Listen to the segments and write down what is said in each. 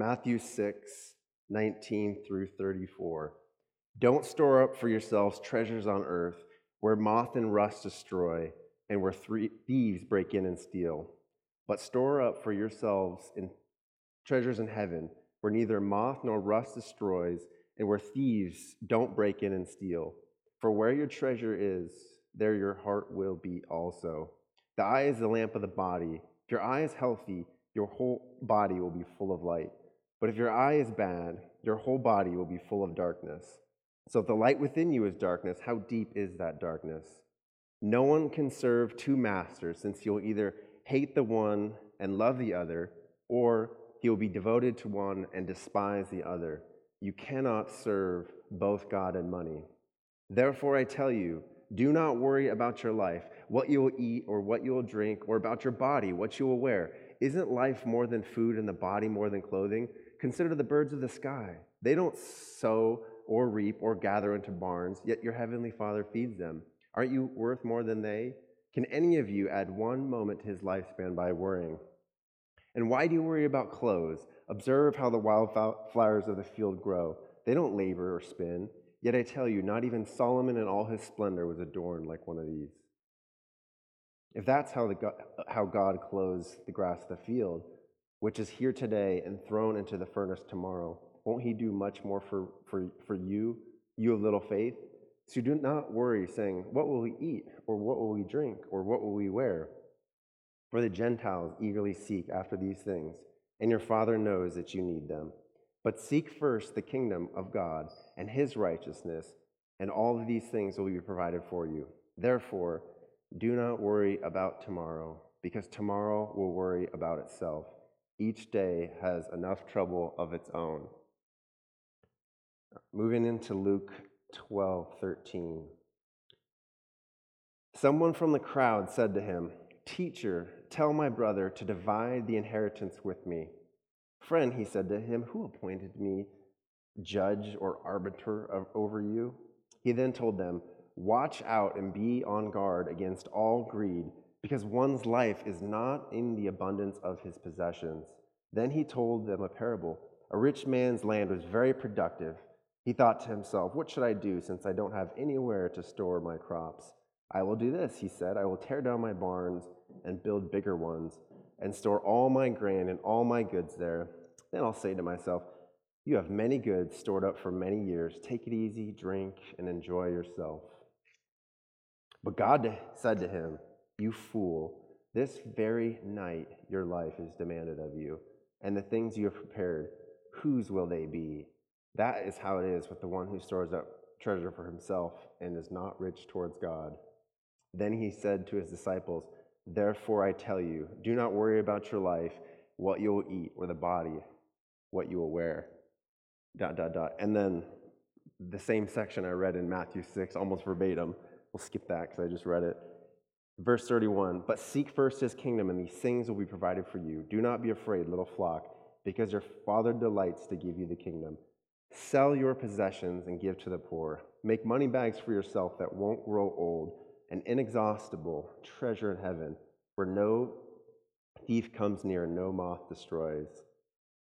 Matthew 6, 19 through 34. Don't store up for yourselves treasures on earth where moth and rust destroy and where thieves break in and steal. But store up for yourselves in treasures in heaven where neither moth nor rust destroys and where thieves don't break in and steal. For where your treasure is, there your heart will be also. The eye is the lamp of the body. If your eye is healthy, your whole body will be full of light. But if your eye is bad, your whole body will be full of darkness. So if the light within you is darkness, how deep is that darkness? No one can serve two masters, since you'll either hate the one and love the other, or he will be devoted to one and despise the other. You cannot serve both God and money. Therefore, I tell you, do not worry about your life, what you will eat or what you will drink, or about your body, what you will wear. Isn't life more than food and the body more than clothing? Consider the birds of the sky. They don't sow or reap or gather into barns, yet your heavenly Father feeds them. Aren't you worth more than they? Can any of you add one moment to his lifespan by worrying? And why do you worry about clothes? Observe how the wildflowers of the field grow. They don't labor or spin. Yet I tell you, not even Solomon in all his splendor was adorned like one of these. If that's how, the, how God clothes the grass of the field, which is here today and thrown into the furnace tomorrow, won't he do much more for, for, for you, you of little faith? So do not worry, saying, What will we eat? Or what will we drink? Or what will we wear? For the Gentiles eagerly seek after these things, and your Father knows that you need them. But seek first the kingdom of God and his righteousness, and all of these things will be provided for you. Therefore, do not worry about tomorrow, because tomorrow will worry about itself. Each day has enough trouble of its own. Moving into Luke 12 13. Someone from the crowd said to him, Teacher, tell my brother to divide the inheritance with me. Friend, he said to him, Who appointed me judge or arbiter of, over you? He then told them, Watch out and be on guard against all greed, because one's life is not in the abundance of his possessions. Then he told them a parable. A rich man's land was very productive. He thought to himself, What should I do since I don't have anywhere to store my crops? I will do this, he said. I will tear down my barns and build bigger ones and store all my grain and all my goods there. Then I'll say to myself, You have many goods stored up for many years. Take it easy, drink, and enjoy yourself. But God said to him, You fool, this very night your life is demanded of you, and the things you have prepared, whose will they be? That is how it is with the one who stores up treasure for himself and is not rich towards God. Then he said to his disciples, Therefore I tell you, do not worry about your life, what you will eat, or the body, what you will wear. Dot, dot, dot. And then the same section I read in Matthew 6, almost verbatim. We'll skip that because I just read it. Verse 31 But seek first his kingdom, and these things will be provided for you. Do not be afraid, little flock, because your Father delights to give you the kingdom. Sell your possessions and give to the poor. Make money bags for yourself that won't grow old, an inexhaustible treasure in heaven, where no thief comes near and no moth destroys.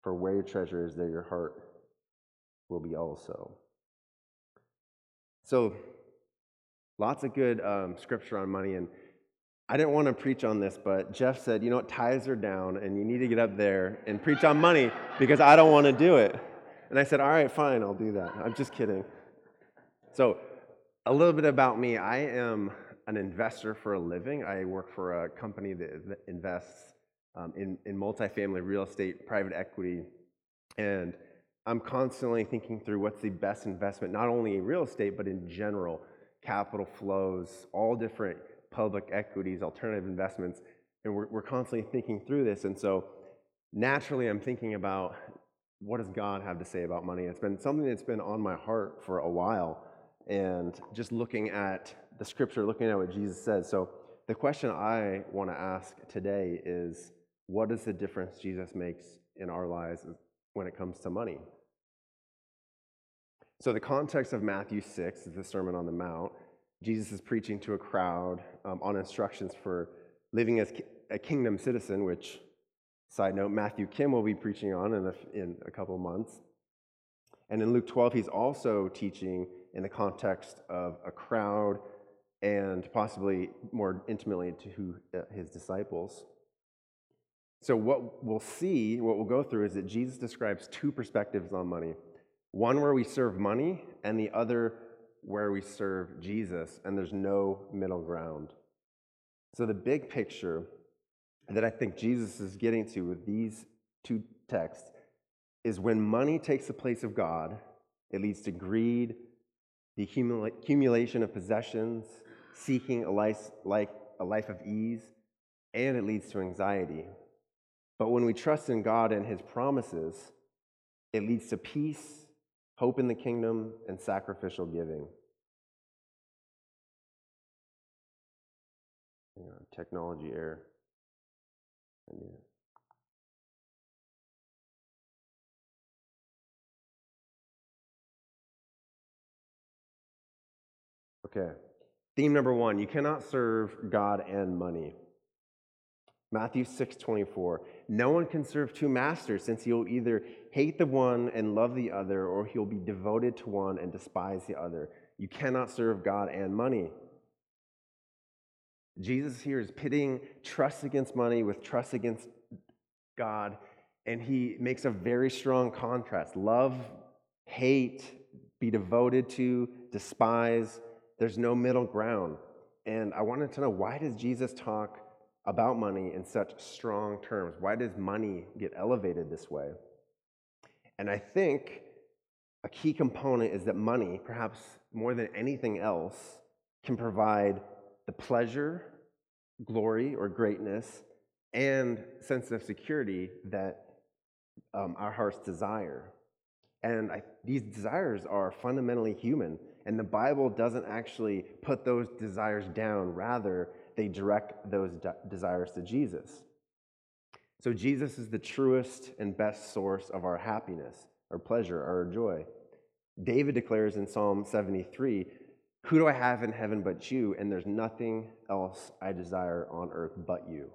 For where your treasure is, there your heart will be also. So, lots of good um, scripture on money. And I didn't want to preach on this, but Jeff said, you know what, tithes are down, and you need to get up there and preach on money because I don't want to do it. And I said, All right, fine, I'll do that. I'm just kidding. So, a little bit about me I am an investor for a living. I work for a company that invests um, in, in multifamily real estate, private equity, and I'm constantly thinking through what's the best investment, not only in real estate, but in general capital flows, all different public equities, alternative investments. And we're, we're constantly thinking through this. And so naturally, I'm thinking about what does God have to say about money? It's been something that's been on my heart for a while, and just looking at the scripture, looking at what Jesus says. So, the question I want to ask today is what is the difference Jesus makes in our lives when it comes to money? So, the context of Matthew 6 is the Sermon on the Mount. Jesus is preaching to a crowd um, on instructions for living as a kingdom citizen, which Side note Matthew Kim will be preaching on in a, in a couple months. And in Luke 12, he's also teaching in the context of a crowd and possibly more intimately to uh, his disciples. So, what we'll see, what we'll go through, is that Jesus describes two perspectives on money one where we serve money, and the other where we serve Jesus, and there's no middle ground. So, the big picture that I think Jesus is getting to with these two texts is when money takes the place of God, it leads to greed, the accumulation of possessions, seeking a life, a life of ease, and it leads to anxiety. But when we trust in God and His promises, it leads to peace, hope in the kingdom, and sacrificial giving. technology error. Okay. Theme number one you cannot serve God and money. Matthew 6 24. No one can serve two masters, since he'll either hate the one and love the other, or he'll be devoted to one and despise the other. You cannot serve God and money. Jesus here is pitting trust against money with trust against God, and he makes a very strong contrast love, hate, be devoted to, despise. There's no middle ground. And I wanted to know why does Jesus talk about money in such strong terms? Why does money get elevated this way? And I think a key component is that money, perhaps more than anything else, can provide the pleasure, glory, or greatness, and sense of security that um, our hearts desire. And I, these desires are fundamentally human, and the Bible doesn't actually put those desires down. Rather, they direct those de- desires to Jesus. So, Jesus is the truest and best source of our happiness, our pleasure, our joy. David declares in Psalm 73 Who do I have in heaven but you? And there's nothing else I desire on earth but you.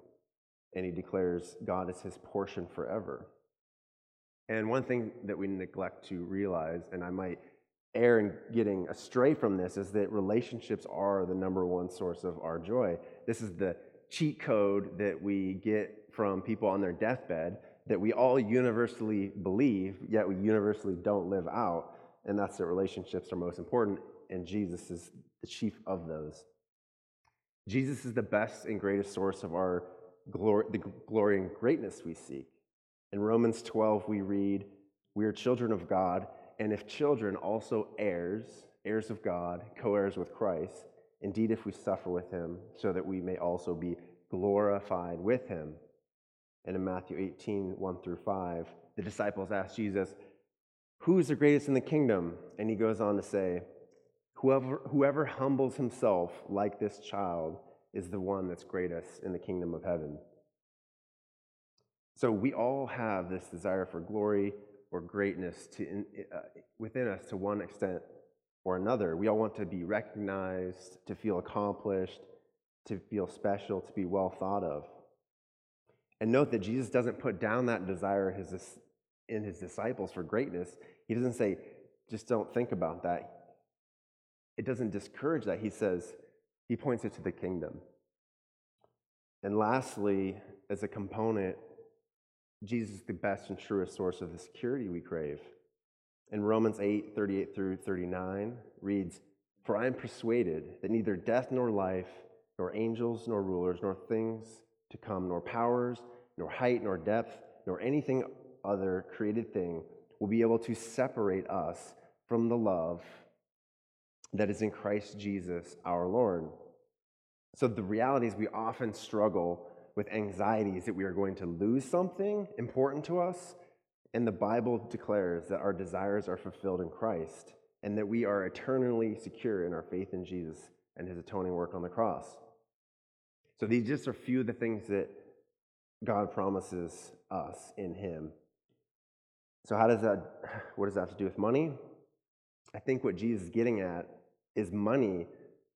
And he declares God is his portion forever. And one thing that we neglect to realize, and I might err in getting astray from this is that relationships are the number one source of our joy. This is the cheat code that we get from people on their deathbed that we all universally believe, yet we universally don't live out. And that's that relationships are most important, and Jesus is the chief of those. Jesus is the best and greatest source of our glory, the glory and greatness we seek. In Romans 12, we read, We are children of God and if children, also heirs, heirs of God, co heirs with Christ, indeed, if we suffer with him, so that we may also be glorified with him. And in Matthew 18, 1 through 5, the disciples ask Jesus, Who is the greatest in the kingdom? And he goes on to say, Whoever, whoever humbles himself like this child is the one that's greatest in the kingdom of heaven. So we all have this desire for glory or greatness to, uh, within us to one extent or another. We all want to be recognized, to feel accomplished, to feel special, to be well thought of. And note that Jesus doesn't put down that desire in his disciples for greatness. He doesn't say, just don't think about that. It doesn't discourage that. He says, he points it to the kingdom. And lastly, as a component Jesus is the best and truest source of the security we crave. In Romans 8 38 through 39 reads, For I am persuaded that neither death nor life, nor angels nor rulers, nor things to come, nor powers, nor height, nor depth, nor anything other created thing will be able to separate us from the love that is in Christ Jesus our Lord. So the reality is, we often struggle with anxieties that we are going to lose something important to us. And the Bible declares that our desires are fulfilled in Christ and that we are eternally secure in our faith in Jesus and his atoning work on the cross. So these just are a few of the things that God promises us in him. So how does that what does that have to do with money? I think what Jesus is getting at is money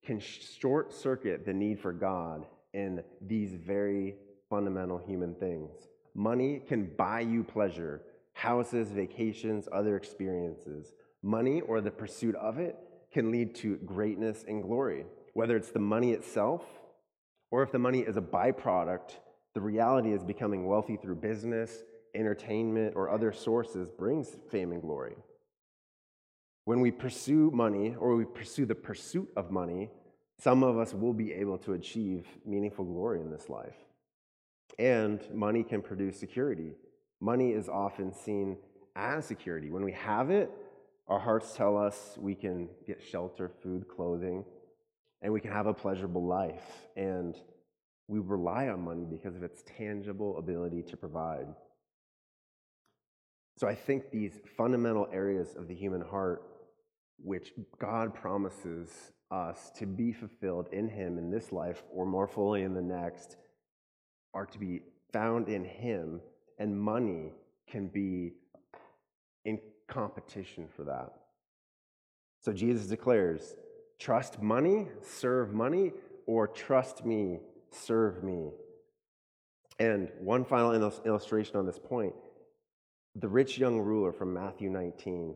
can short circuit the need for God in these very fundamental human things. Money can buy you pleasure, houses, vacations, other experiences. Money or the pursuit of it can lead to greatness and glory. Whether it's the money itself or if the money is a byproduct, the reality is becoming wealthy through business, entertainment, or other sources brings fame and glory. When we pursue money or we pursue the pursuit of money, some of us will be able to achieve meaningful glory in this life. And money can produce security. Money is often seen as security. When we have it, our hearts tell us we can get shelter, food, clothing, and we can have a pleasurable life. And we rely on money because of its tangible ability to provide. So I think these fundamental areas of the human heart, which God promises us to be fulfilled in Him in this life or more fully in the next, are to be found in Him, and money can be in competition for that. So Jesus declares trust money, serve money, or trust me, serve me. And one final illustration on this point the rich young ruler from Matthew 19.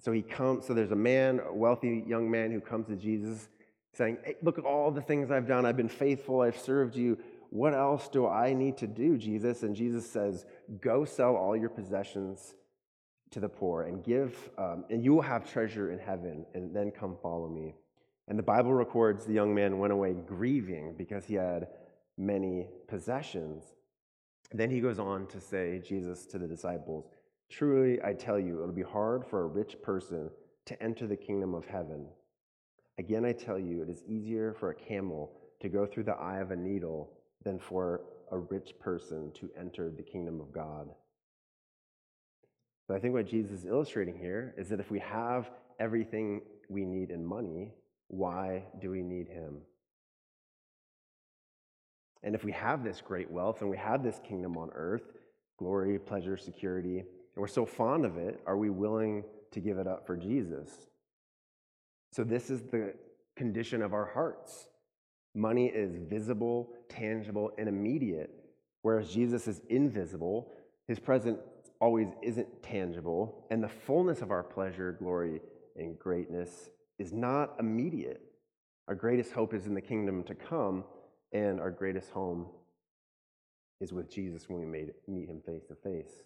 So he comes, so there's a man, a wealthy young man who comes to Jesus saying, hey, Look at all the things I've done. I've been faithful. I've served you. What else do I need to do, Jesus? And Jesus says, Go sell all your possessions to the poor and give, um, and you will have treasure in heaven, and then come follow me. And the Bible records the young man went away grieving because he had many possessions. Then he goes on to say, Jesus to the disciples, Truly I tell you, it'll be hard for a rich person to enter the kingdom of heaven. Again, I tell you, it is easier for a camel to go through the eye of a needle than for a rich person to enter the kingdom of God. I think what Jesus is illustrating here is that if we have everything we need in money, why do we need him? And if we have this great wealth and we have this kingdom on earth, glory, pleasure, security, and we're so fond of it, are we willing to give it up for Jesus? So, this is the condition of our hearts. Money is visible, tangible, and immediate, whereas Jesus is invisible. His presence always isn't tangible, and the fullness of our pleasure, glory, and greatness is not immediate. Our greatest hope is in the kingdom to come, and our greatest home is with Jesus when we meet him face to face.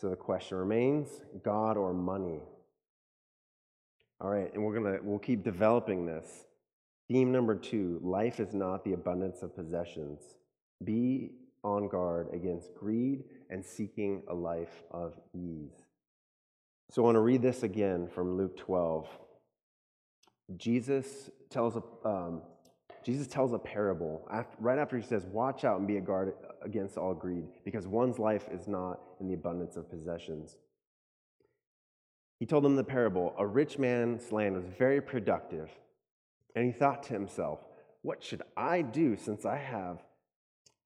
So the question remains God or money? All right, and we're to we'll keep developing this. Theme number 2, life is not the abundance of possessions. Be on guard against greed and seeking a life of ease. So I want to read this again from Luke 12. Jesus tells a, um, Jesus tells a parable after, right after he says, Watch out and be a guard against all greed, because one's life is not in the abundance of possessions. He told them the parable A rich man's land was very productive, and he thought to himself, What should I do since I have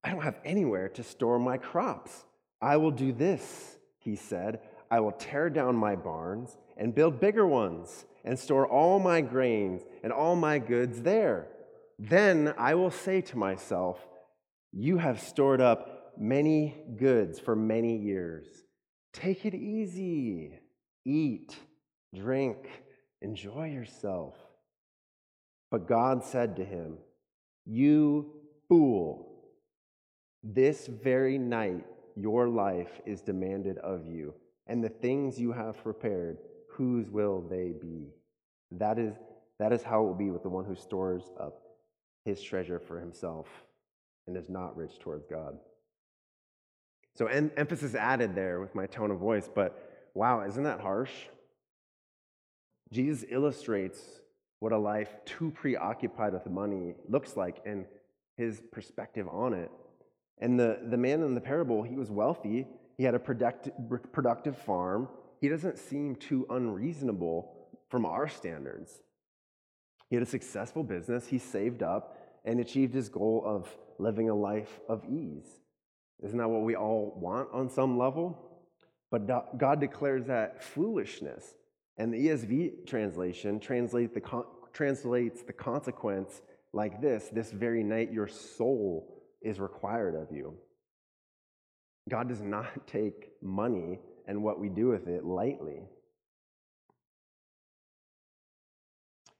I don't have anywhere to store my crops? I will do this, he said. I will tear down my barns and build bigger ones and store all my grains and all my goods there. Then I will say to myself, You have stored up many goods for many years. Take it easy. Eat, drink, enjoy yourself. But God said to him, You fool, this very night your life is demanded of you, and the things you have prepared, whose will they be? That is, that is how it will be with the one who stores up his treasure for himself and is not rich towards God. So, en- emphasis added there with my tone of voice, but wow, isn't that harsh? Jesus illustrates what a life too preoccupied with money looks like and his perspective on it. And the, the man in the parable, he was wealthy, he had a productive, productive farm. He doesn't seem too unreasonable from our standards. He had a successful business, he saved up and achieved his goal of living a life of ease. Isn't that what we all want on some level? But God declares that foolishness. And the ESV translation translate the, translates the consequence like this this very night your soul is required of you. God does not take money and what we do with it lightly.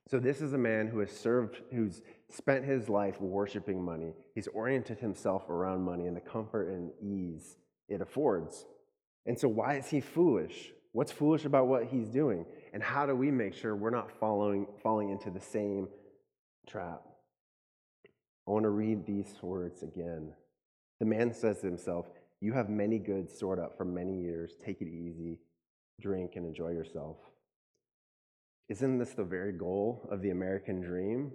So, this is a man who has served, who's spent his life worshiping money. He's oriented himself around money and the comfort and ease it affords. And so, why is he foolish? What's foolish about what he's doing? And how do we make sure we're not following, falling into the same trap? I want to read these words again. The man says to himself, You have many goods stored up for many years. Take it easy, drink, and enjoy yourself. Isn't this the very goal of the American dream?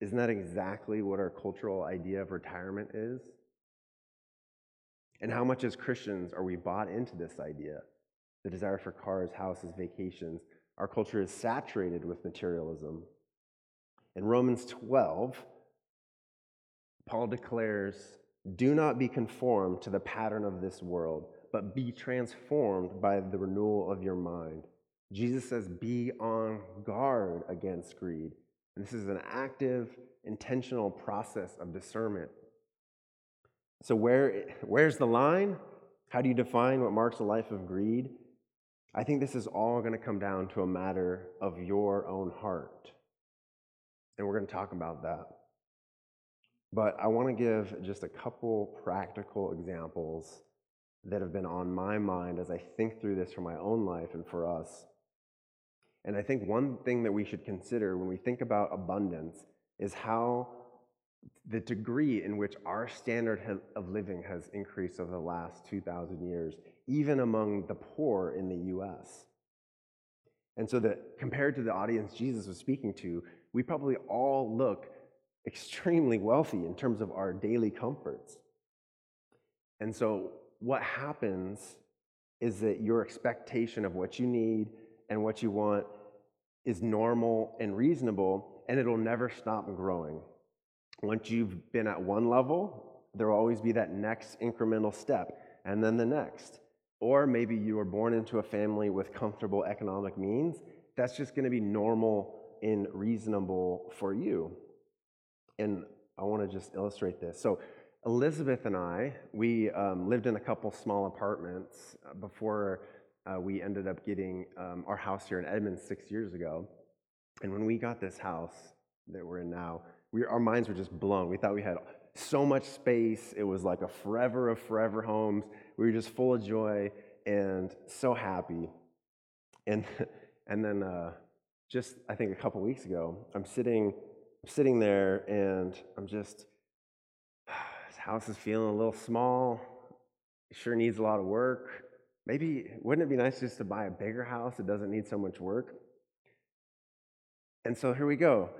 Isn't that exactly what our cultural idea of retirement is? And how much as Christians are we bought into this idea? The desire for cars, houses, vacations. Our culture is saturated with materialism. In Romans 12, Paul declares, Do not be conformed to the pattern of this world, but be transformed by the renewal of your mind. Jesus says, Be on guard against greed. And this is an active, intentional process of discernment. So, where, where's the line? How do you define what marks a life of greed? I think this is all going to come down to a matter of your own heart. And we're going to talk about that. But I want to give just a couple practical examples that have been on my mind as I think through this for my own life and for us. And I think one thing that we should consider when we think about abundance is how the degree in which our standard of living has increased over the last 2,000 years, even among the poor in the US. And so, that compared to the audience Jesus was speaking to, we probably all look extremely wealthy in terms of our daily comforts. And so, what happens is that your expectation of what you need and what you want is normal and reasonable, and it'll never stop growing. Once you've been at one level, there will always be that next incremental step, and then the next. Or maybe you were born into a family with comfortable economic means. That's just going to be normal and reasonable for you. And I want to just illustrate this. So, Elizabeth and I, we um, lived in a couple small apartments uh, before uh, we ended up getting um, our house here in Edmonds six years ago. And when we got this house that we're in now, we, our minds were just blown. We thought we had so much space. It was like a forever of forever homes. We were just full of joy and so happy. And, and then uh, just, I think a couple weeks ago, I'm sitting, I'm sitting there and I'm just, this house is feeling a little small. It sure needs a lot of work. Maybe, wouldn't it be nice just to buy a bigger house that doesn't need so much work? And so here we go.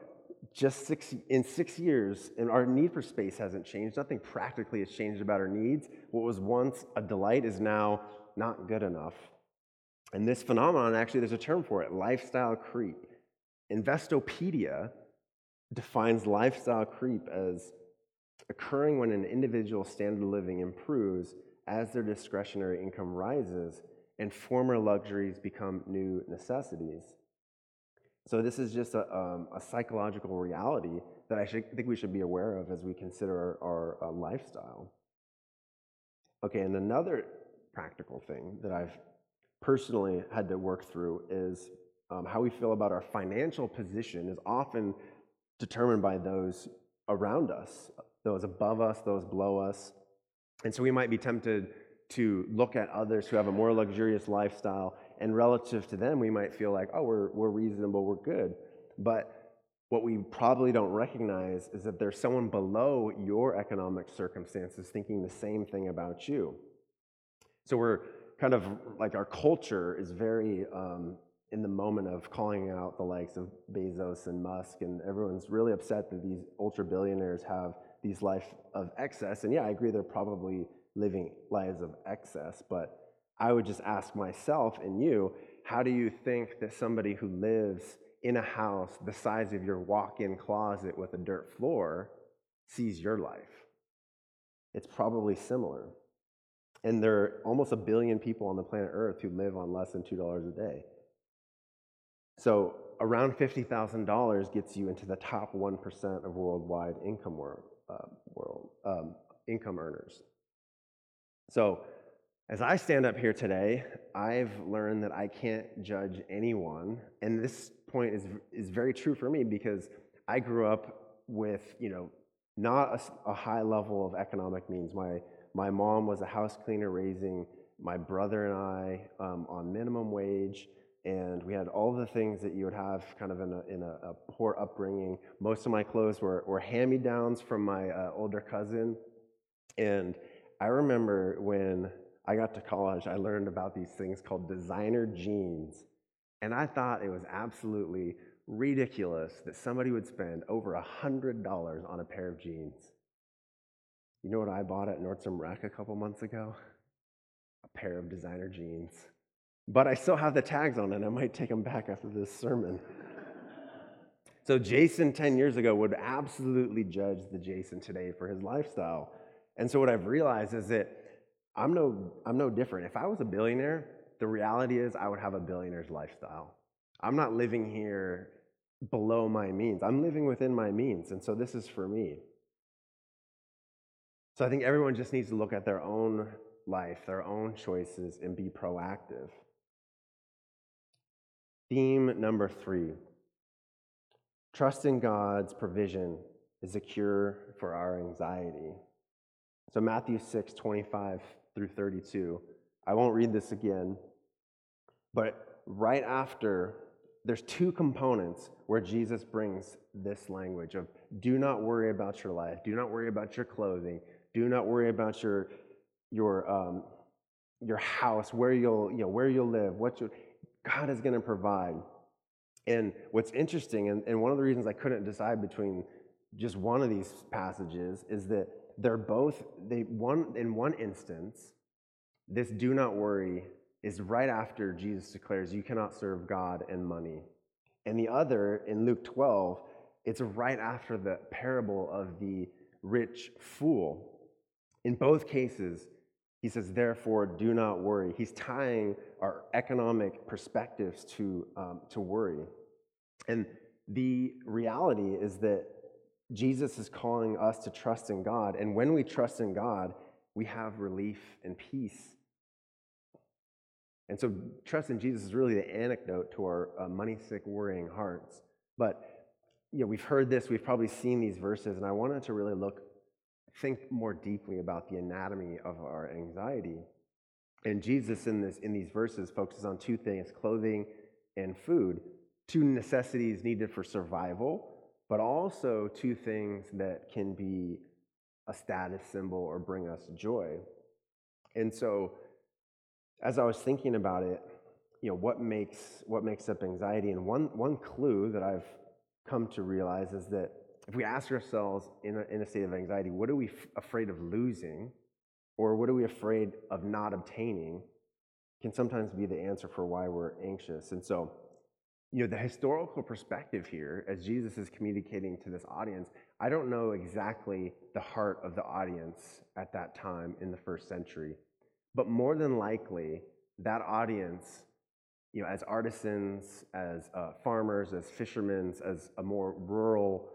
Just six, in six years, and our need for space hasn't changed. Nothing practically has changed about our needs. What was once a delight is now not good enough. And this phenomenon, actually, there's a term for it lifestyle creep. Investopedia defines lifestyle creep as occurring when an individual's standard of living improves as their discretionary income rises and former luxuries become new necessities. So, this is just a, um, a psychological reality that I should, think we should be aware of as we consider our, our uh, lifestyle. Okay, and another practical thing that I've personally had to work through is um, how we feel about our financial position is often determined by those around us, those above us, those below us. And so we might be tempted to look at others who have a more luxurious lifestyle, and relative to them, we might feel like, oh, we're, we're reasonable, we're good. But what we probably don't recognize is that there's someone below your economic circumstances thinking the same thing about you. So we're kind of like our culture is very um, in the moment of calling out the likes of Bezos and Musk, and everyone's really upset that these ultra billionaires have these life of excess. And yeah, I agree they're probably living lives of excess, but I would just ask myself and you, how do you think that somebody who lives in a house the size of your walk-in closet with a dirt floor sees your life? It's probably similar. And there are almost a billion people on the planet Earth who live on less than $2 a day. So around $50,000 gets you into the top 1% of worldwide income world uh, world um, income earners. So, as I stand up here today, I've learned that I can't judge anyone. And this point is, is very true for me because I grew up with, you know, not a, a high level of economic means. My, my mom was a house cleaner raising my brother and I um, on minimum wage, and we had all the things that you would have kind of in a, in a, a poor upbringing. Most of my clothes were, were hand me downs from my uh, older cousin. And I remember when I got to college, I learned about these things called designer jeans. And I thought it was absolutely ridiculous that somebody would spend over a $100 on a pair of jeans. You know what I bought at Nordstrom Rack a couple months ago? A pair of designer jeans. But I still have the tags on it. I might take them back after this sermon. so, Jason 10 years ago would absolutely judge the Jason today for his lifestyle. And so, what I've realized is that I'm no, I'm no different. If I was a billionaire, the reality is I would have a billionaire's lifestyle. I'm not living here below my means, I'm living within my means. And so, this is for me. So, I think everyone just needs to look at their own life, their own choices, and be proactive. Theme number three trust in God's provision is a cure for our anxiety. So, Matthew 6, 25 through 32. I won't read this again, but right after, there's two components where Jesus brings this language of do not worry about your life, do not worry about your clothing, do not worry about your, your, um, your house, where you'll, you know, where you'll live, what you, God is going to provide. And what's interesting, and, and one of the reasons I couldn't decide between just one of these passages is that they're both, they, one, in one instance, this do not worry is right after Jesus declares you cannot serve God and money. And the other, in Luke 12, it's right after the parable of the rich fool. In both cases, he says, therefore, do not worry. He's tying our economic perspectives to, um, to worry. And the reality is that Jesus is calling us to trust in God. And when we trust in God, we have relief and peace. And so, trust in Jesus is really the antidote to our uh, money sick, worrying hearts. But, you know, we've heard this, we've probably seen these verses, and I wanted to really look think more deeply about the anatomy of our anxiety. And Jesus in this in these verses focuses on two things, clothing and food, two necessities needed for survival, but also two things that can be a status symbol or bring us joy. And so as I was thinking about it, you know, what makes what makes up anxiety and one one clue that I've come to realize is that if we ask ourselves in a, in a state of anxiety, what are we f- afraid of losing? Or what are we afraid of not obtaining, can sometimes be the answer for why we're anxious. And so, you know, the historical perspective here, as Jesus is communicating to this audience, I don't know exactly the heart of the audience at that time in the first century, but more than likely, that audience you know, as artisans, as uh, farmers, as fishermen, as a more rural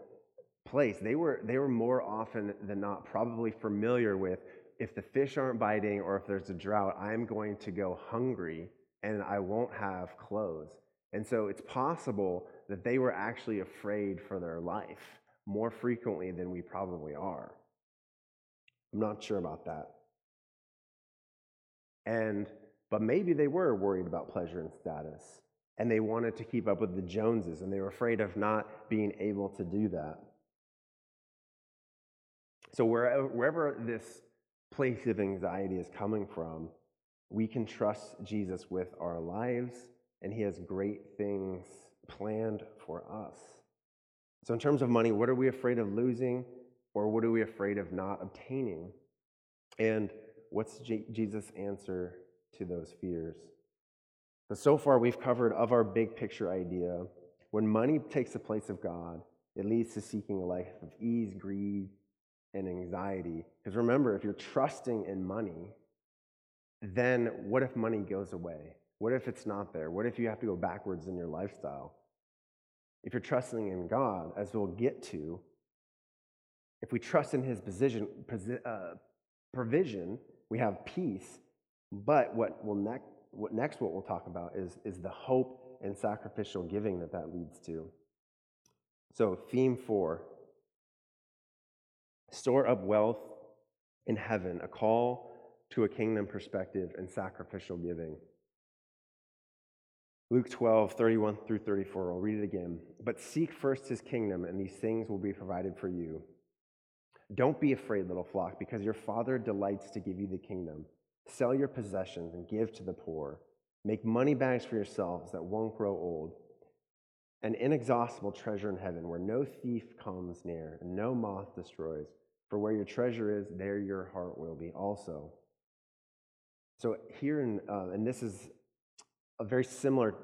place, they were, they were more often than not probably familiar with if the fish aren't biting or if there's a drought, I'm going to go hungry and I won't have clothes. And so it's possible that they were actually afraid for their life more frequently than we probably are. I'm not sure about that. And but maybe they were worried about pleasure and status and they wanted to keep up with the Joneses and they were afraid of not being able to do that. So, wherever, wherever this place of anxiety is coming from, we can trust Jesus with our lives, and He has great things planned for us. So, in terms of money, what are we afraid of losing, or what are we afraid of not obtaining? And what's J- Jesus' answer to those fears? But so far, we've covered of our big picture idea. When money takes the place of God, it leads to seeking a life of ease, greed, and anxiety. Because remember, if you're trusting in money, then what if money goes away? What if it's not there? What if you have to go backwards in your lifestyle? If you're trusting in God, as we'll get to, if we trust in His position, uh, provision, we have peace. But what will next, what next what we'll talk about is, is the hope and sacrificial giving that that leads to. So, theme four store up wealth in heaven, a call to a kingdom perspective and sacrificial giving. Luke 12, 31 through 34. I'll read it again. But seek first his kingdom, and these things will be provided for you. Don't be afraid, little flock, because your Father delights to give you the kingdom. Sell your possessions and give to the poor. Make money bags for yourselves that won't grow old. An inexhaustible treasure in heaven where no thief comes near and no moth destroys. For where your treasure is, there your heart will be also. So, here, in, uh, and this is a very similar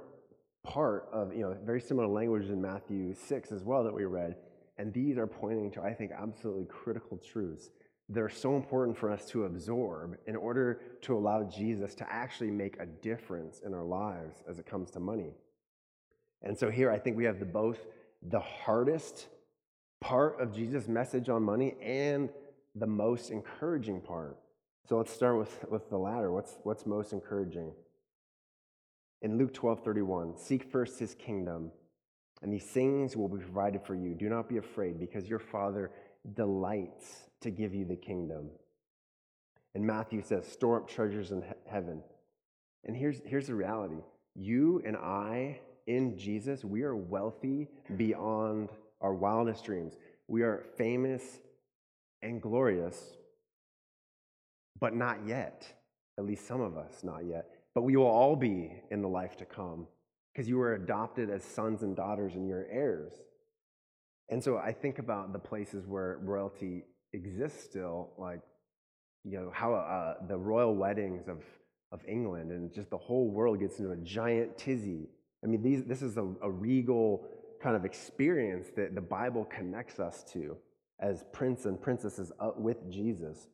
part of, you know, very similar language in Matthew 6 as well that we read. And these are pointing to, I think, absolutely critical truths that are so important for us to absorb in order to allow Jesus to actually make a difference in our lives as it comes to money. And so here I think we have the both the hardest part of Jesus' message on money and the most encouraging part. So let's start with, with the latter. What's, what's most encouraging? In Luke 12 31, seek first his kingdom, and these things will be provided for you. Do not be afraid, because your Father delights to give you the kingdom. And Matthew says, store up treasures in he- heaven. And here's, here's the reality you and I, in Jesus, we are wealthy beyond our wildest dreams. We are famous and glorious, but not yet. At least some of us, not yet but we will all be in the life to come because you were adopted as sons and daughters and you're heirs. And so I think about the places where royalty exists still, like, you know, how uh, the royal weddings of, of England and just the whole world gets into a giant tizzy. I mean, these, this is a, a regal kind of experience that the Bible connects us to as prince and princesses with Jesus.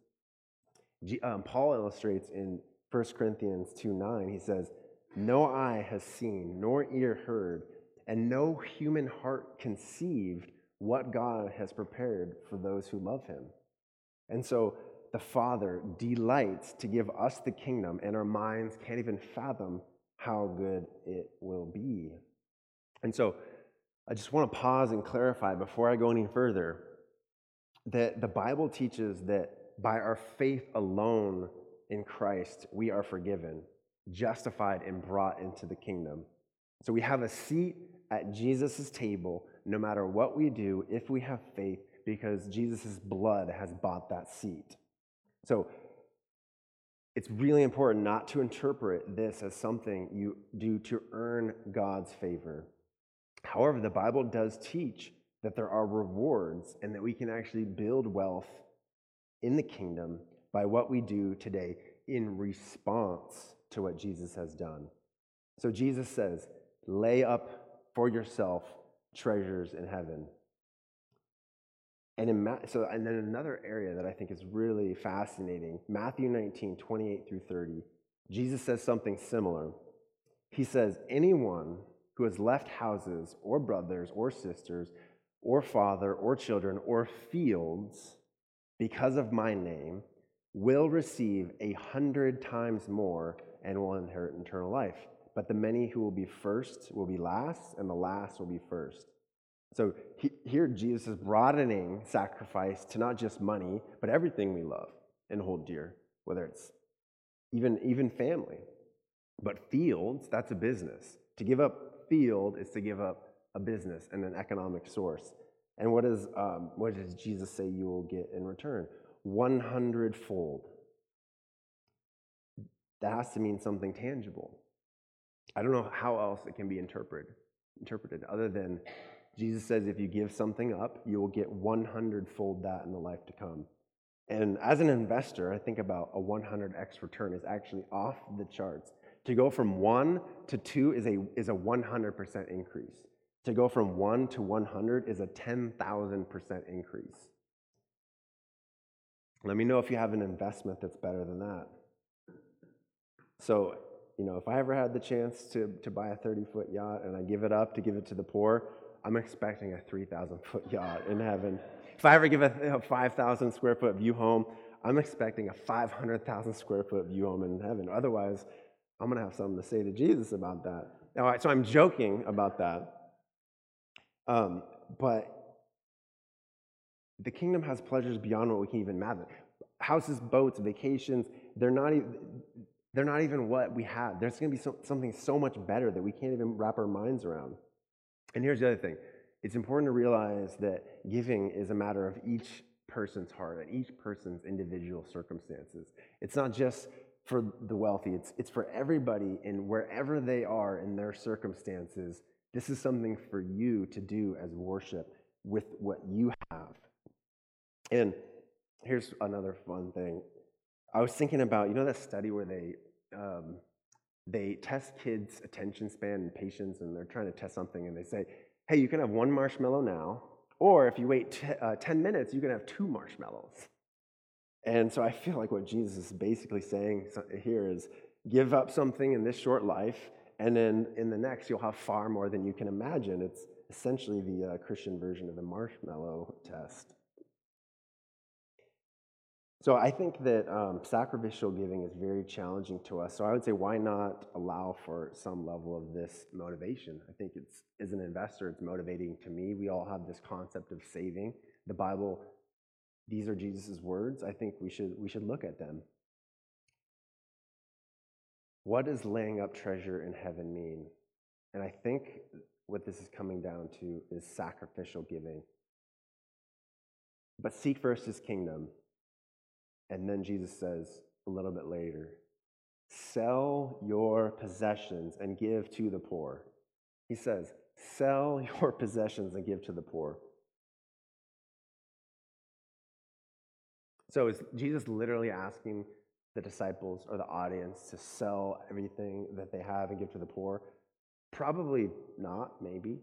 Um, Paul illustrates in 1 Corinthians 2 9, he says, No eye has seen, nor ear heard, and no human heart conceived what God has prepared for those who love him. And so the Father delights to give us the kingdom, and our minds can't even fathom how good it will be. And so I just want to pause and clarify before I go any further that the Bible teaches that by our faith alone, in Christ, we are forgiven, justified, and brought into the kingdom. So we have a seat at Jesus' table no matter what we do if we have faith because Jesus' blood has bought that seat. So it's really important not to interpret this as something you do to earn God's favor. However, the Bible does teach that there are rewards and that we can actually build wealth in the kingdom by what we do today in response to what Jesus has done. So Jesus says, lay up for yourself treasures in heaven. And in Ma- so and then another area that I think is really fascinating, Matthew 19, 28 through 30, Jesus says something similar. He says, anyone who has left houses or brothers or sisters or father or children or fields because of my name will receive a hundred times more and will inherit eternal life. But the many who will be first will be last, and the last will be first. So he, here, Jesus is broadening sacrifice to not just money, but everything we love and hold dear, whether it's even, even family. But fields, that's a business. To give up field is to give up a business and an economic source. And what, is, um, what does Jesus say you will get in return? 100 fold. That has to mean something tangible. I don't know how else it can be interpreted, interpreted other than Jesus says if you give something up, you will get 100 fold that in the life to come. And as an investor, I think about a 100x return is actually off the charts. To go from one to two is a, is a 100% increase. To go from one to 100 is a 10,000% increase. Let me know if you have an investment that's better than that. So, you know, if I ever had the chance to, to buy a 30 foot yacht and I give it up to give it to the poor, I'm expecting a 3,000 foot yacht in heaven. If I ever give a 5,000 square foot view home, I'm expecting a 500,000 square foot view home in heaven. Otherwise, I'm going to have something to say to Jesus about that. All right, so I'm joking about that. Um, but the kingdom has pleasures beyond what we can even imagine. Houses, boats, vacations, they're not even, they're not even what we have. There's going to be so, something so much better that we can't even wrap our minds around. And here's the other thing it's important to realize that giving is a matter of each person's heart and each person's individual circumstances. It's not just for the wealthy, it's, it's for everybody and wherever they are in their circumstances. This is something for you to do as worship with what you have. And here's another fun thing. I was thinking about, you know, that study where they um, they test kids' attention span and patience, and they're trying to test something, and they say, hey, you can have one marshmallow now, or if you wait t- uh, 10 minutes, you can have two marshmallows. And so I feel like what Jesus is basically saying here is give up something in this short life, and then in the next, you'll have far more than you can imagine. It's essentially the uh, Christian version of the marshmallow test. So I think that um, sacrificial giving is very challenging to us. So I would say, why not allow for some level of this motivation? I think it's as an investor, it's motivating to me. We all have this concept of saving. The Bible, these are Jesus' words. I think we should we should look at them. What does laying up treasure in heaven mean? And I think what this is coming down to is sacrificial giving. But seek first his kingdom and then Jesus says a little bit later, sell your possessions and give to the poor. He says, sell your possessions and give to the poor. So is Jesus literally asking the disciples or the audience to sell everything that they have and give to the poor? Probably not, maybe.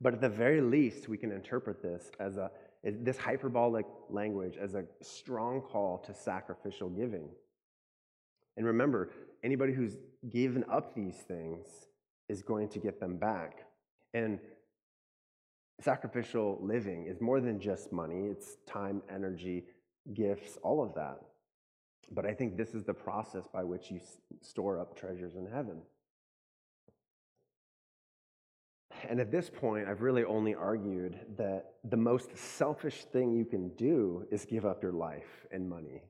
But at the very least, we can interpret this as a this hyperbolic language as a strong call to sacrificial giving. And remember, anybody who's given up these things is going to get them back. And sacrificial living is more than just money, it's time, energy, gifts, all of that. But I think this is the process by which you store up treasures in heaven. And at this point, I've really only argued that the most selfish thing you can do is give up your life and money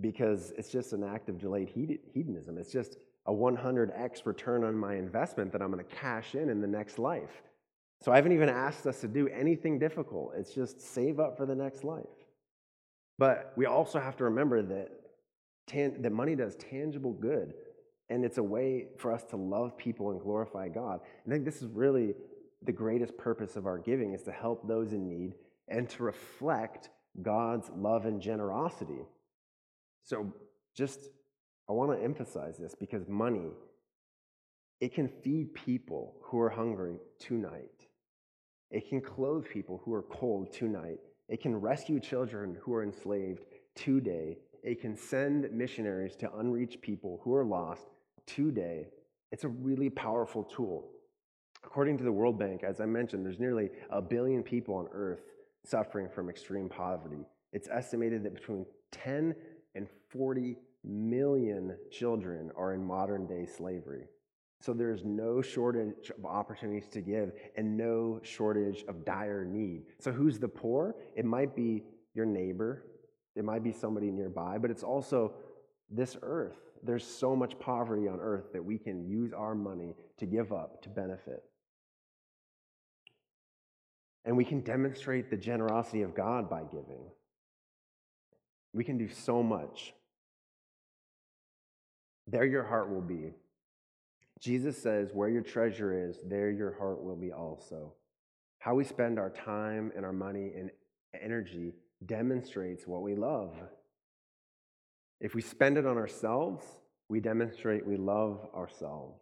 because it's just an act of delayed hedonism. It's just a 100x return on my investment that I'm going to cash in in the next life. So I haven't even asked us to do anything difficult. It's just save up for the next life. But we also have to remember that, tan- that money does tangible good and it's a way for us to love people and glorify God. I think this is really the greatest purpose of our giving is to help those in need and to reflect God's love and generosity. So just I want to emphasize this because money it can feed people who are hungry tonight. It can clothe people who are cold tonight. It can rescue children who are enslaved today. It can send missionaries to unreached people who are lost today, it's a really powerful tool. According to the World Bank, as I mentioned, there's nearly a billion people on earth suffering from extreme poverty. It's estimated that between 10 and 40 million children are in modern day slavery. So there's no shortage of opportunities to give and no shortage of dire need. So who's the poor? It might be your neighbor, it might be somebody nearby, but it's also this earth. There's so much poverty on earth that we can use our money to give up to benefit. And we can demonstrate the generosity of God by giving. We can do so much. There your heart will be. Jesus says, Where your treasure is, there your heart will be also. How we spend our time and our money and energy demonstrates what we love. If we spend it on ourselves, we demonstrate we love ourselves.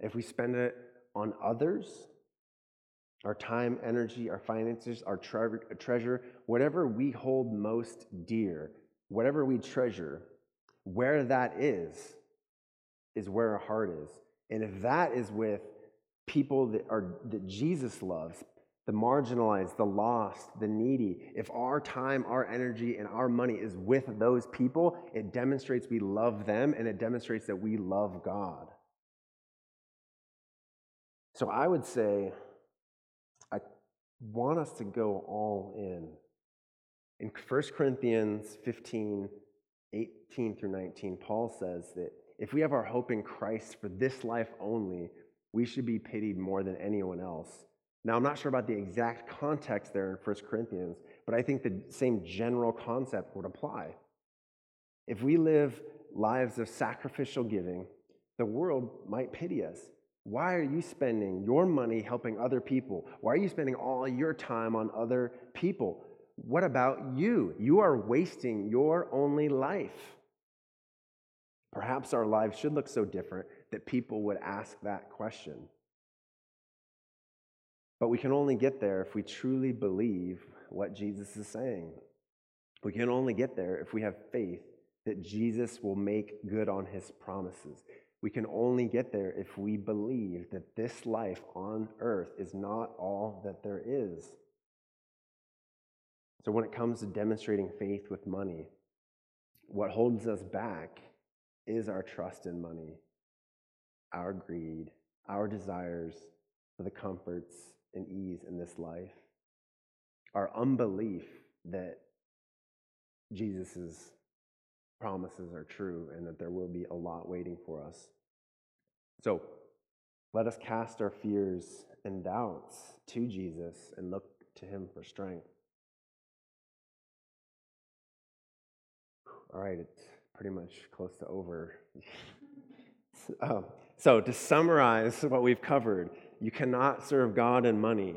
If we spend it on others, our time, energy, our finances, our tre- treasure, whatever we hold most dear, whatever we treasure, where that is, is where our heart is. And if that is with people that are that Jesus loves, the marginalized, the lost, the needy, if our time, our energy, and our money is with those people, it demonstrates we love them and it demonstrates that we love God. So I would say, I want us to go all in. In 1 Corinthians 15, 18 through 19, Paul says that if we have our hope in Christ for this life only, we should be pitied more than anyone else. Now, I'm not sure about the exact context there in 1 Corinthians, but I think the same general concept would apply. If we live lives of sacrificial giving, the world might pity us. Why are you spending your money helping other people? Why are you spending all your time on other people? What about you? You are wasting your only life. Perhaps our lives should look so different that people would ask that question. But we can only get there if we truly believe what Jesus is saying. We can only get there if we have faith that Jesus will make good on his promises. We can only get there if we believe that this life on earth is not all that there is. So, when it comes to demonstrating faith with money, what holds us back is our trust in money, our greed, our desires for the comforts and ease in this life, our unbelief that Jesus' promises are true and that there will be a lot waiting for us. So let us cast our fears and doubts to Jesus and look to him for strength. All right, it's pretty much close to over. um, so, to summarize what we've covered, you cannot serve God and money.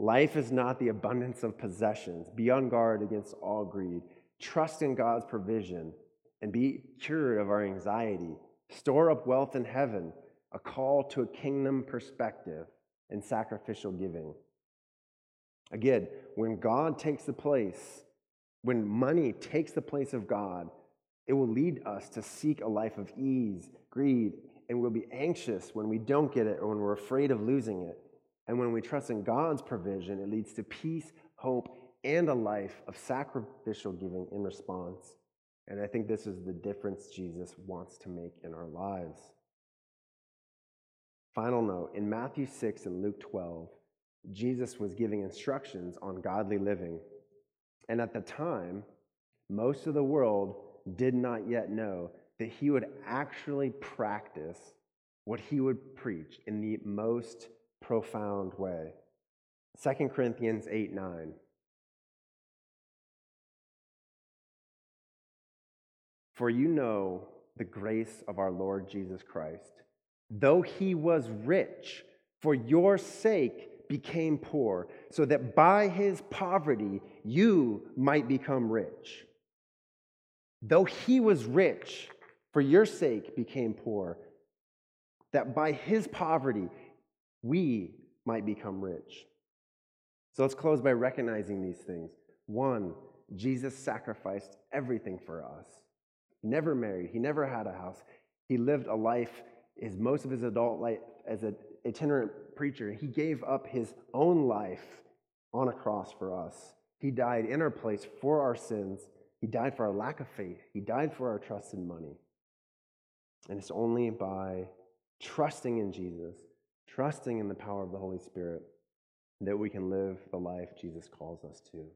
Life is not the abundance of possessions. Be on guard against all greed. Trust in God's provision and be cured of our anxiety. Store up wealth in heaven, a call to a kingdom perspective and sacrificial giving. Again, when God takes the place, when money takes the place of God, it will lead us to seek a life of ease, greed, and we'll be anxious when we don't get it or when we're afraid of losing it. And when we trust in God's provision, it leads to peace, hope, and a life of sacrificial giving in response. And I think this is the difference Jesus wants to make in our lives. Final note in Matthew 6 and Luke 12, Jesus was giving instructions on godly living. And at the time, most of the world did not yet know that he would actually practice what he would preach in the most profound way. 2 Corinthians 8 9. For you know the grace of our Lord Jesus Christ. Though he was rich, for your sake became poor, so that by his poverty you might become rich. Though he was rich, for your sake became poor, that by his poverty we might become rich. So let's close by recognizing these things. One, Jesus sacrificed everything for us. He never married, he never had a house. He lived a life, his most of his adult life as an itinerant preacher. He gave up his own life on a cross for us. He died in our place for our sins. He died for our lack of faith. He died for our trust in money. And it's only by trusting in Jesus, trusting in the power of the Holy Spirit, that we can live the life Jesus calls us to.